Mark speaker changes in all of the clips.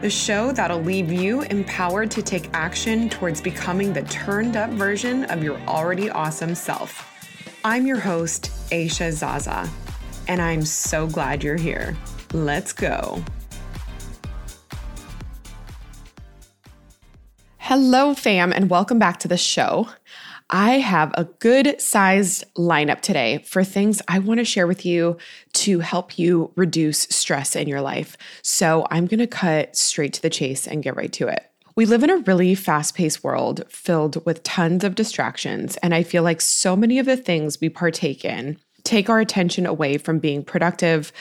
Speaker 1: the show that'll leave you empowered to take action towards becoming the turned up version of your already awesome self. I'm your host, Aisha Zaza, and I'm so glad you're here. Let's go. Hello, fam, and welcome back to the show. I have a good sized lineup today for things I want to share with you to help you reduce stress in your life. So I'm going to cut straight to the chase and get right to it. We live in a really fast paced world filled with tons of distractions, and I feel like so many of the things we partake in take our attention away from being productive,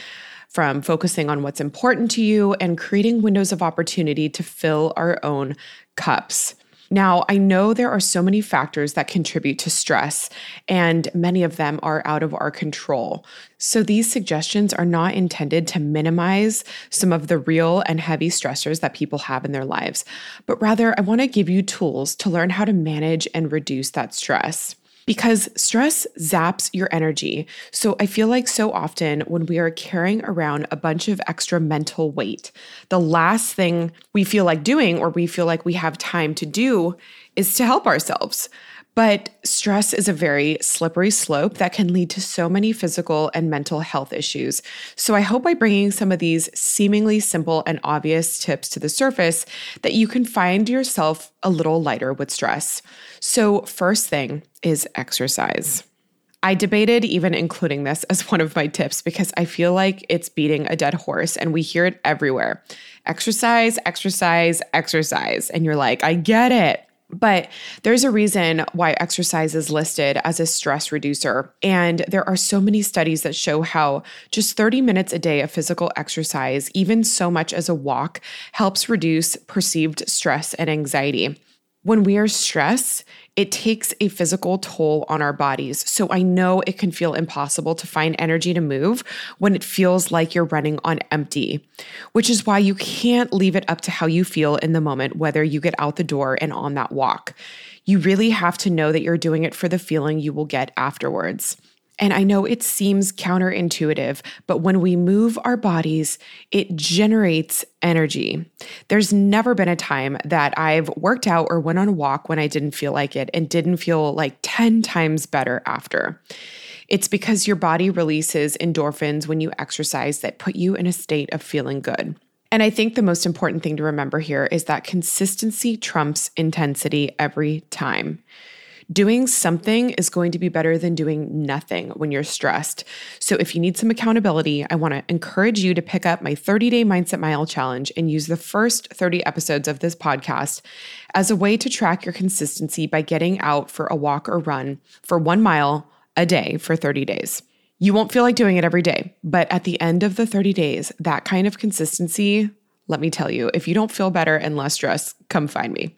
Speaker 1: from focusing on what's important to you, and creating windows of opportunity to fill our own cups. Now, I know there are so many factors that contribute to stress, and many of them are out of our control. So, these suggestions are not intended to minimize some of the real and heavy stressors that people have in their lives, but rather, I want to give you tools to learn how to manage and reduce that stress because stress zaps your energy. So I feel like so often when we are carrying around a bunch of extra mental weight, the last thing we feel like doing or we feel like we have time to do is to help ourselves. But stress is a very slippery slope that can lead to so many physical and mental health issues. So I hope by bringing some of these seemingly simple and obvious tips to the surface that you can find yourself a little lighter with stress. So, first thing is exercise. I debated even including this as one of my tips because I feel like it's beating a dead horse and we hear it everywhere. Exercise, exercise, exercise. And you're like, I get it. But there's a reason why exercise is listed as a stress reducer. And there are so many studies that show how just 30 minutes a day of physical exercise, even so much as a walk, helps reduce perceived stress and anxiety. When we are stressed, it takes a physical toll on our bodies. So I know it can feel impossible to find energy to move when it feels like you're running on empty, which is why you can't leave it up to how you feel in the moment, whether you get out the door and on that walk. You really have to know that you're doing it for the feeling you will get afterwards. And I know it seems counterintuitive, but when we move our bodies, it generates energy. There's never been a time that I've worked out or went on a walk when I didn't feel like it and didn't feel like 10 times better after. It's because your body releases endorphins when you exercise that put you in a state of feeling good. And I think the most important thing to remember here is that consistency trumps intensity every time. Doing something is going to be better than doing nothing when you're stressed. So, if you need some accountability, I want to encourage you to pick up my 30 day Mindset Mile challenge and use the first 30 episodes of this podcast as a way to track your consistency by getting out for a walk or run for one mile a day for 30 days. You won't feel like doing it every day, but at the end of the 30 days, that kind of consistency, let me tell you, if you don't feel better and less stressed, come find me.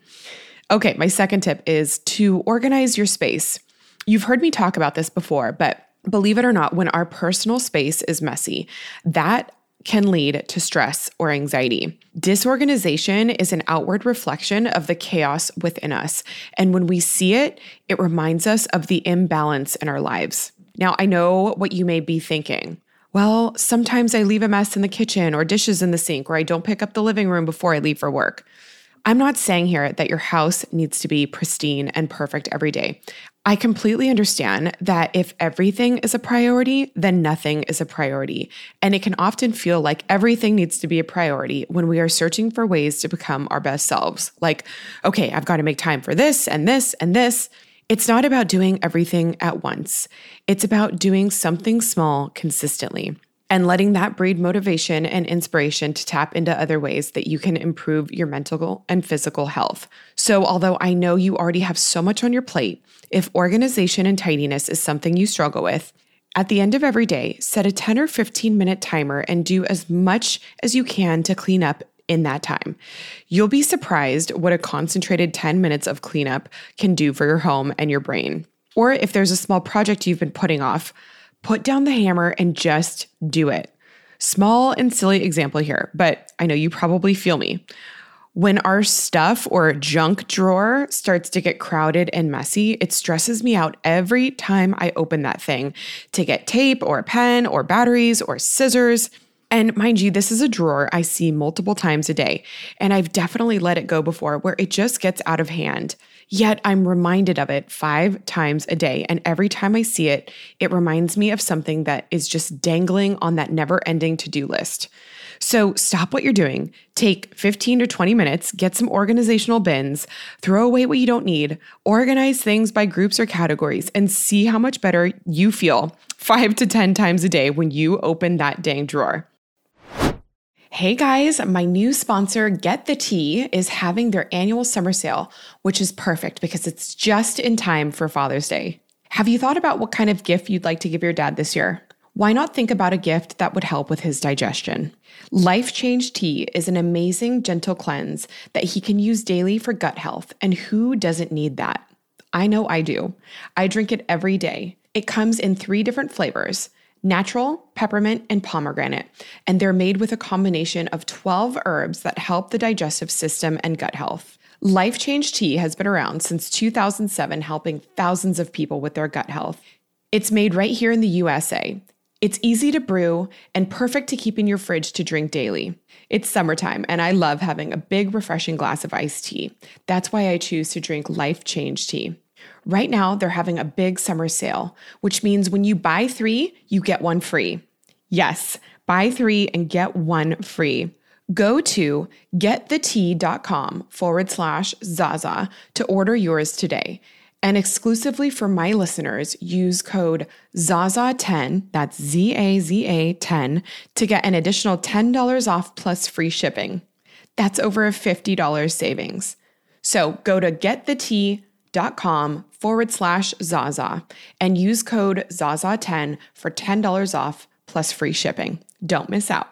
Speaker 1: Okay, my second tip is to organize your space. You've heard me talk about this before, but believe it or not, when our personal space is messy, that can lead to stress or anxiety. Disorganization is an outward reflection of the chaos within us. And when we see it, it reminds us of the imbalance in our lives. Now, I know what you may be thinking. Well, sometimes I leave a mess in the kitchen or dishes in the sink, or I don't pick up the living room before I leave for work. I'm not saying here that your house needs to be pristine and perfect every day. I completely understand that if everything is a priority, then nothing is a priority. And it can often feel like everything needs to be a priority when we are searching for ways to become our best selves. Like, okay, I've got to make time for this and this and this. It's not about doing everything at once, it's about doing something small consistently and letting that breed motivation and inspiration to tap into other ways that you can improve your mental and physical health. So, although I know you already have so much on your plate, if organization and tidiness is something you struggle with, at the end of every day, set a 10 or 15 minute timer and do as much as you can to clean up in that time. You'll be surprised what a concentrated 10 minutes of cleanup can do for your home and your brain. Or if there's a small project you've been putting off, put down the hammer and just do it. Small and silly example here, but I know you probably feel me. When our stuff or junk drawer starts to get crowded and messy, it stresses me out every time I open that thing to get tape or a pen or batteries or scissors. And mind you, this is a drawer I see multiple times a day, and I've definitely let it go before where it just gets out of hand. Yet I'm reminded of it five times a day. And every time I see it, it reminds me of something that is just dangling on that never ending to do list. So stop what you're doing, take 15 to 20 minutes, get some organizational bins, throw away what you don't need, organize things by groups or categories, and see how much better you feel five to 10 times a day when you open that dang drawer. Hey guys, my new sponsor, Get the Tea, is having their annual summer sale, which is perfect because it's just in time for Father's Day. Have you thought about what kind of gift you'd like to give your dad this year? Why not think about a gift that would help with his digestion? Life Change Tea is an amazing, gentle cleanse that he can use daily for gut health, and who doesn't need that? I know I do. I drink it every day. It comes in three different flavors natural, peppermint, and pomegranate, and they're made with a combination of 12 herbs that help the digestive system and gut health. Life Change Tea has been around since 2007, helping thousands of people with their gut health. It's made right here in the USA. It's easy to brew and perfect to keep in your fridge to drink daily. It's summertime, and I love having a big, refreshing glass of iced tea. That's why I choose to drink Life Change Tea. Right now, they're having a big summer sale, which means when you buy three, you get one free. Yes, buy three and get one free. Go to getthetea.com forward slash Zaza to order yours today. And exclusively for my listeners, use code ZAZA10, that's Z A Z A 10, to get an additional $10 off plus free shipping. That's over a $50 savings. So go to getthetea.com com forward slash Zaza and use code Zaza10 for $10 off plus free shipping. Don't miss out.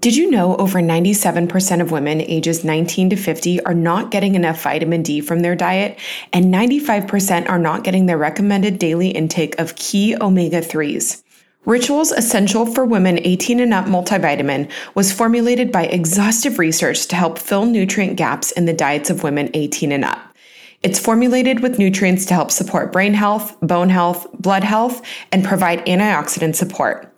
Speaker 1: Did you know over 97% of women ages 19 to 50 are not getting enough vitamin D from their diet, and 95% are not getting their recommended daily intake of key omega 3s? Rituals Essential for Women 18 and Up multivitamin was formulated by exhaustive research to help fill nutrient gaps in the diets of women 18 and up. It's formulated with nutrients to help support brain health, bone health, blood health, and provide antioxidant support.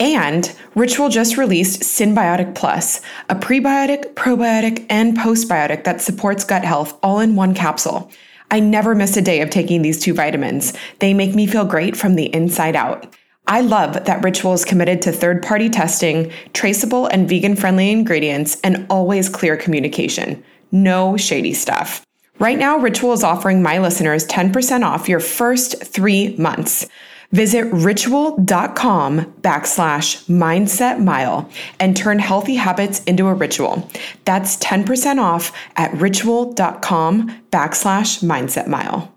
Speaker 1: And Ritual just released Synbiotic Plus, a prebiotic, probiotic, and postbiotic that supports gut health all in one capsule. I never miss a day of taking these two vitamins. They make me feel great from the inside out. I love that Ritual is committed to third party testing, traceable and vegan friendly ingredients, and always clear communication. No shady stuff. Right now, Ritual is offering my listeners 10% off your first three months. Visit ritual.com backslash mindset mile and turn healthy habits into a ritual. That's 10% off at ritual.com backslash mindset mile.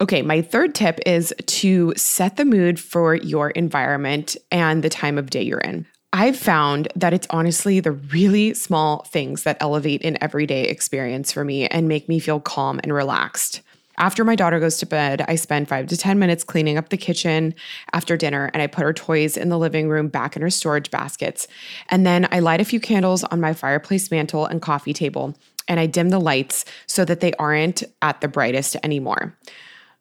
Speaker 1: Okay, my third tip is to set the mood for your environment and the time of day you're in. I've found that it's honestly the really small things that elevate an everyday experience for me and make me feel calm and relaxed. After my daughter goes to bed, I spend five to 10 minutes cleaning up the kitchen after dinner and I put her toys in the living room back in her storage baskets. And then I light a few candles on my fireplace mantle and coffee table and I dim the lights so that they aren't at the brightest anymore.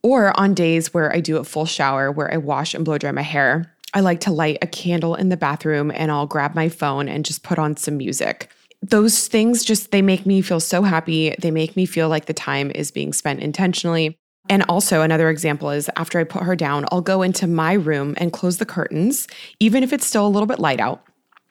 Speaker 1: Or on days where I do a full shower where I wash and blow dry my hair, I like to light a candle in the bathroom and I'll grab my phone and just put on some music those things just they make me feel so happy. They make me feel like the time is being spent intentionally. And also, another example is after I put her down, I'll go into my room and close the curtains, even if it's still a little bit light out.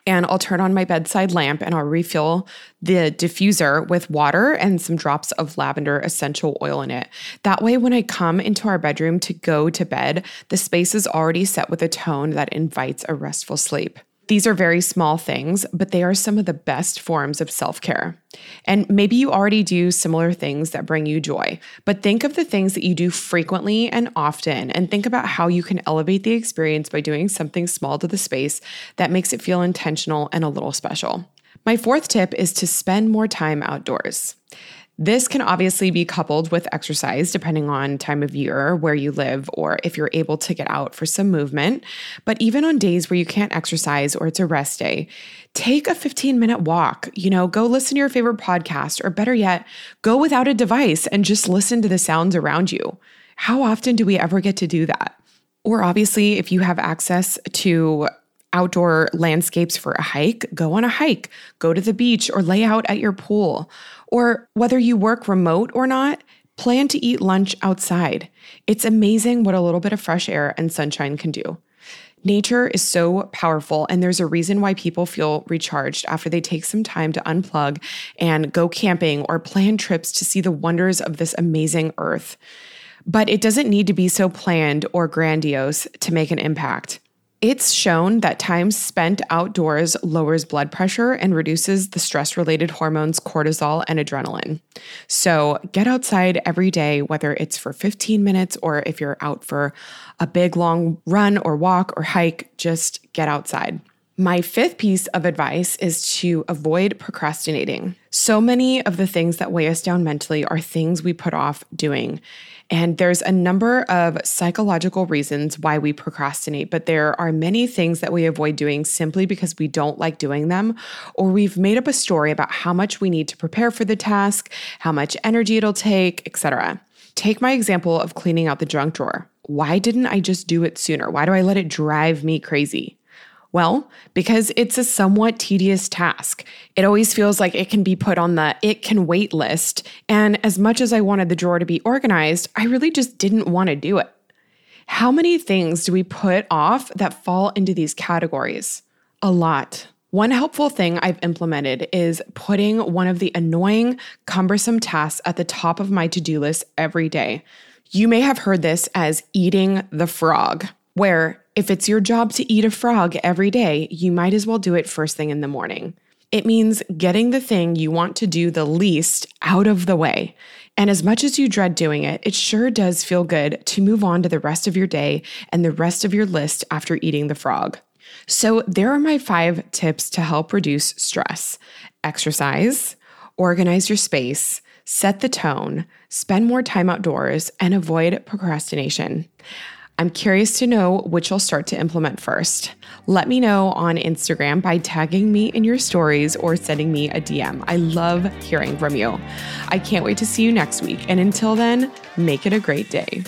Speaker 1: And I'll turn on my bedside lamp and I'll refill the diffuser with water and some drops of lavender essential oil in it. That way, when I come into our bedroom to go to bed, the space is already set with a tone that invites a restful sleep. These are very small things, but they are some of the best forms of self care. And maybe you already do similar things that bring you joy, but think of the things that you do frequently and often, and think about how you can elevate the experience by doing something small to the space that makes it feel intentional and a little special. My fourth tip is to spend more time outdoors. This can obviously be coupled with exercise depending on time of year, where you live, or if you're able to get out for some movement. But even on days where you can't exercise or it's a rest day, take a 15 minute walk. You know, go listen to your favorite podcast, or better yet, go without a device and just listen to the sounds around you. How often do we ever get to do that? Or obviously, if you have access to outdoor landscapes for a hike, go on a hike, go to the beach, or lay out at your pool. Or whether you work remote or not, plan to eat lunch outside. It's amazing what a little bit of fresh air and sunshine can do. Nature is so powerful, and there's a reason why people feel recharged after they take some time to unplug and go camping or plan trips to see the wonders of this amazing earth. But it doesn't need to be so planned or grandiose to make an impact. It's shown that time spent outdoors lowers blood pressure and reduces the stress related hormones cortisol and adrenaline. So get outside every day, whether it's for 15 minutes or if you're out for a big long run or walk or hike, just get outside. My fifth piece of advice is to avoid procrastinating. So many of the things that weigh us down mentally are things we put off doing. And there's a number of psychological reasons why we procrastinate, but there are many things that we avoid doing simply because we don't like doing them, or we've made up a story about how much we need to prepare for the task, how much energy it'll take, etc. Take my example of cleaning out the junk drawer. Why didn't I just do it sooner? Why do I let it drive me crazy? Well, because it's a somewhat tedious task. It always feels like it can be put on the it can wait list. And as much as I wanted the drawer to be organized, I really just didn't want to do it. How many things do we put off that fall into these categories? A lot. One helpful thing I've implemented is putting one of the annoying, cumbersome tasks at the top of my to do list every day. You may have heard this as eating the frog, where if it's your job to eat a frog every day, you might as well do it first thing in the morning. It means getting the thing you want to do the least out of the way. And as much as you dread doing it, it sure does feel good to move on to the rest of your day and the rest of your list after eating the frog. So, there are my five tips to help reduce stress exercise, organize your space, set the tone, spend more time outdoors, and avoid procrastination. I'm curious to know which you'll start to implement first. Let me know on Instagram by tagging me in your stories or sending me a DM. I love hearing from you. I can't wait to see you next week. And until then, make it a great day.